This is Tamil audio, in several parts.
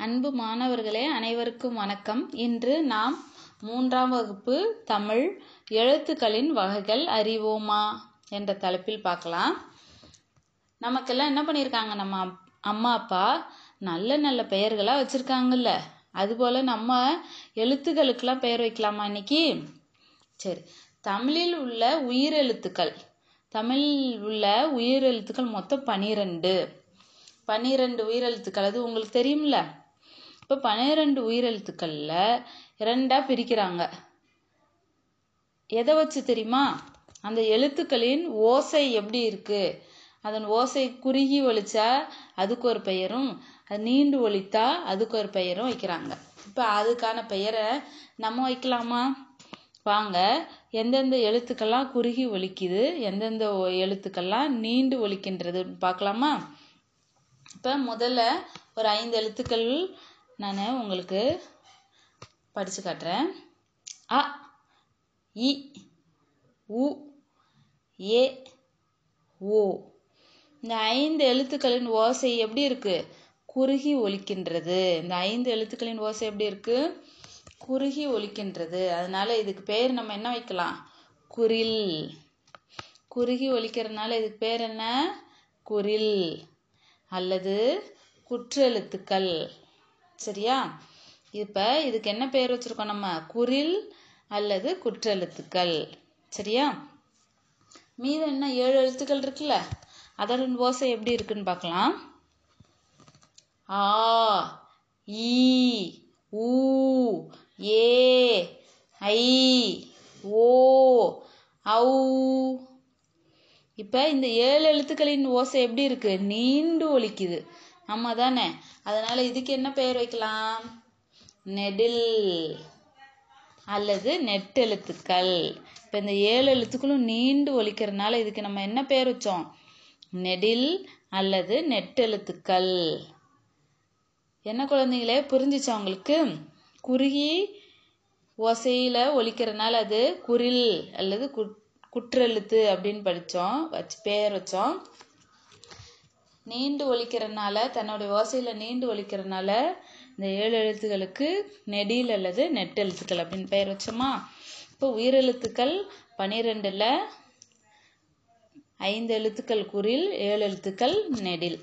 அன்பு மாணவர்களே அனைவருக்கும் வணக்கம். இன்று நாம் மூன்றாம் வகுப்பு தமிழ் எழுத்துக்களின் வகைகள் அறிவோமா என்ற தலைப்பில் பார்க்கலாம். நமக்கெல்லாம் என்ன பண்ணியிருக்காங்க? நம்ம அம்மா அப்பா நல்ல நல்ல பெயர்களாக வச்சுருக்காங்கல்ல. அதுபோல் நம்ம எழுத்துக்களுக்கெல்லாம் பெயர் வைக்கலாமா இன்னைக்கு? சரி தமிழில் உள்ள உயிரெழுத்துக்கள். தமிழில் உள்ள உயிரெழுத்துக்கள் மொத்தம் பனிரெண்டு. பன்னிரெண்டு உயிரெழுத்துக்கள். அது உங்களுக்கு தெரியும்ல? இப்போ பன்னிரெண்டு உயிரெழுத்துக்களில் இரண்டாக பிரிக்கிறாங்க. எதை வச்சு தெரியுமா? அந்த எழுத்துக்களின் ஓசை எப்படி இருக்கு? அதன் ஓசை குறுகி ஒலிச்சா அதுக்கு ஒரு பெயரும் அது நீண்டு ஒலித்தா அதுக்கு ஒரு பெயரும் வைக்கிறாங்க. இப்போ அதுக்கான பெயரை நம்ம வைக்கலாமா? வாங்க எந்தெந்த எழுத்துக்கள்லாம் குறுகி ஒலிக்குது எந்தெந்த எழுத்துக்கள்லாம் நீண்டு ஒலிக்கின்றது பார்க்கலாமா? இப்போ முதல்ல ஒரு ஐந்து எழுத்துக்கள் நான் உங்களுக்கு படித்து காட்டுறேன். அ இ உ ஏ ஓ. இந்த ஐந்து எழுத்துக்களின் ஓசை எப்படி இருக்கு? குறுகி ஒலிக்கின்றது. இந்த ஐந்து எழுத்துக்களின் ஓசை எப்படி இருக்கு? குறுகி ஒலிக்கின்றது. அதனால இதுக்கு பேர் நம்ம என்ன வைக்கலாம்? குரில். குறுகி ஒலிக்கிறதுனால இதுக்கு பேர் என்ன? குரில். அல்லது குற்றெழுத்துக்கள். சரியா? இப்போ இதுக்கு என்ன பேர் வச்சிருக்கோம் நம்ம? குரில் அல்லது குற்றெழுத்துக்கள். சரியா? மீதம் என்ன? ஏழு எழுத்துக்கள் இருக்குல்ல? அதோட ஓசை எப்படி இருக்குன்னு பார்க்கலாம். ஆ ஈ ஊ ஏ ஐ ஓ ஔ. இப்போ இந்த ஏழு எழுத்துக்களின் ஓசை எப்படி இருக்கு? நீண்டு ஒலிக்குது. ஆமா தானே அதனால இதுக்கு என்ன பெயர் வைக்கலாம்? நெடில். அல்லது நெட்டெழுத்துக்கள். இப்போ இந்த ஏழு எழுத்துக்களும் நீண்டு ஒலிக்கிறதுனால இதுக்கு நம்ம என்ன பெயர் வச்சோம்? நெடில் அல்லது நெட்டெழுத்துக்கள். என்ன குழந்தைங்களே புரிஞ்சிச்சா உங்களுக்கு? குறுகி ஓசையில் ஒலிக்கிறதுனால அது குரில் அல்லது குட்- குற்றெழுத்து அப்படின்னு படித்தோம் வச்சு பேர் வச்சோம். நீண்டு ஒழிக்கிறதுனால தன்னுடைய ஓசையில் நீண்டு ஒலிக்கிறதுனால இந்த ஏழு எழுத்துக்களுக்கு நெடில் அல்லது நெட்டெழுத்துக்கள் அப்படின்னு பெயர் வச்சோமா? இப்போ உயிரெழுத்துக்கள் பனிரெண்டில் ஐந்து எழுத்துக்கள் குறில் ஏழு எழுத்துக்கள் நெடில்.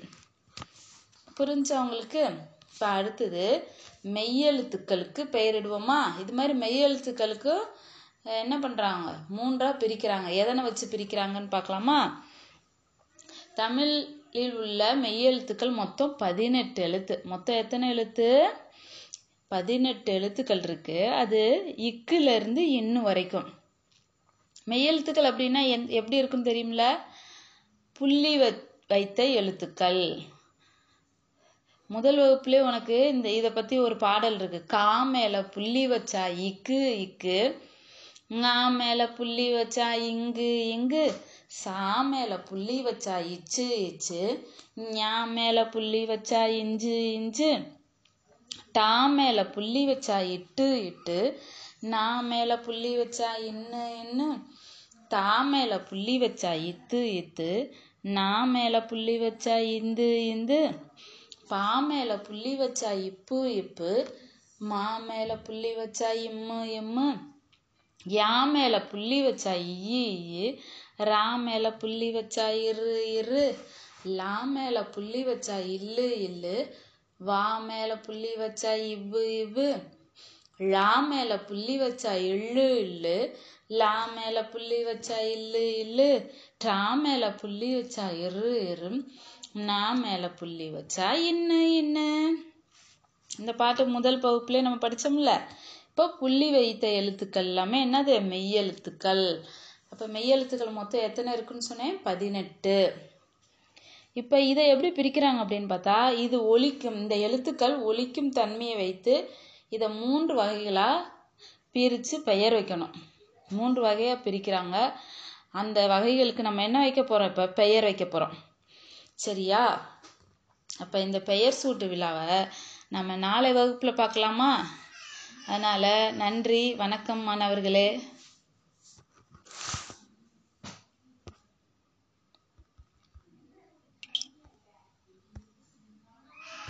புரிஞ்சவங்களுக்கு இப்போ அடுத்தது மெய்யெழுத்துக்களுக்கு பெயரிடுவோமா இது மாதிரி மெய்யெழுத்துக்களுக்கு என்ன பண்ணுறாங்க மூன்றாக பிரிக்கிறாங்க. எதனை வச்சு பிரிக்கிறாங்கன்னு பார்க்கலாமா? தமிழ் தமிழில் உள்ள மெய்யெழுத்துக்கள் மொத்தம் பதினெட்டு எழுத்து. மொத்தம் எத்தனை எழுத்து? பதினெட்டு எழுத்துக்கள் இருக்கு. அது இக்குல இருந்து இன்னு வரைக்கும். மெய்யெழுத்துக்கள் அப்படின்னா எந்- எப்படி இருக்குன்னு தெரியுமில? புள்ளி வைத்த எழுத்துக்கள். முதல் வகுப்புலயே உனக்கு இந்த இதை பத்தி ஒரு பாடல் இருக்கு. கா மேல புள்ளி வச்சா இக்கு இக்கு. ஙா மேல புள்ளி வச்சா இங்கு இங்கு. சா மேல புள்ளி வச்சா இச்சு இச்சு. ஞா மேல புள்ளி வச்சா இஞ்சு இஞ்சு. டா மேல புள்ளி வச்சா இட்டு இட்டு. நா மேல புள்ளி வச்சா இன்னு இன்னு. தா மேல புள்ளி வச்சா இத்து இத்து. நா மேல புள்ளி வச்சா இந்து இந்து. பா மேல புள்ளி வச்சா இப்பு இப்பு. மா மேல புள்ளி வச்சா இம்மு இம்மு. யா மேல புள்ளி வச்சா இய்யி இய்யி ரா மேல புள்ளி வச்சா இரு இரு. லா மேல புள்ளி வச்சா இல்லு இல்லு. வா மேல புள்ளி வச்சா இவ்வு இவ்வு. லா மேல புள்ளி வச்சா இள்ளு இள்ளு லா மேல புள்ளி வச்சா இல்லு இல்லு. டா மேல புள்ளி வச்சா இரு இரு நா மேல புள்ளி வச்சா இன்னு இன்னு. இந்த பாட்டு முதல் பகுப்புலேயே நம்ம படிச்சோம்ல. இப்போ புள்ளி வைத்த எழுத்துக்கள் எல்லாமே என்னது? மெய்யெழுத்துக்கள் அப்போ மெய்யெழுத்துக்கள் மொத்தம் எத்தனை இருக்குன்னு சொன்னேன்? பதினெட்டு. இப்போ இதை எப்படி பிரிக்கிறாங்க அப்படின்னு பார்த்தா இது ஒழிக்கும் இந்த எழுத்துக்கள் ஒழிக்கும் தன்மையை வைத்து இதை மூன்று வகைகளாக பிரித்து பெயர் வைக்கணும். மூன்று வகையாக பிரிக்கிறாங்க. அந்த வகைகளுக்கு நம்ம என்ன வைக்க போகிறோம் இப்போ? பெயர் வைக்க போகிறோம் சரியா? அப்போ இந்த பெயர் சூட்டு விழாவை நம்ம நாளை வகுப்பில் பார்க்கலாமா? அதனால் நன்றி வணக்கம் மாணவர்களே.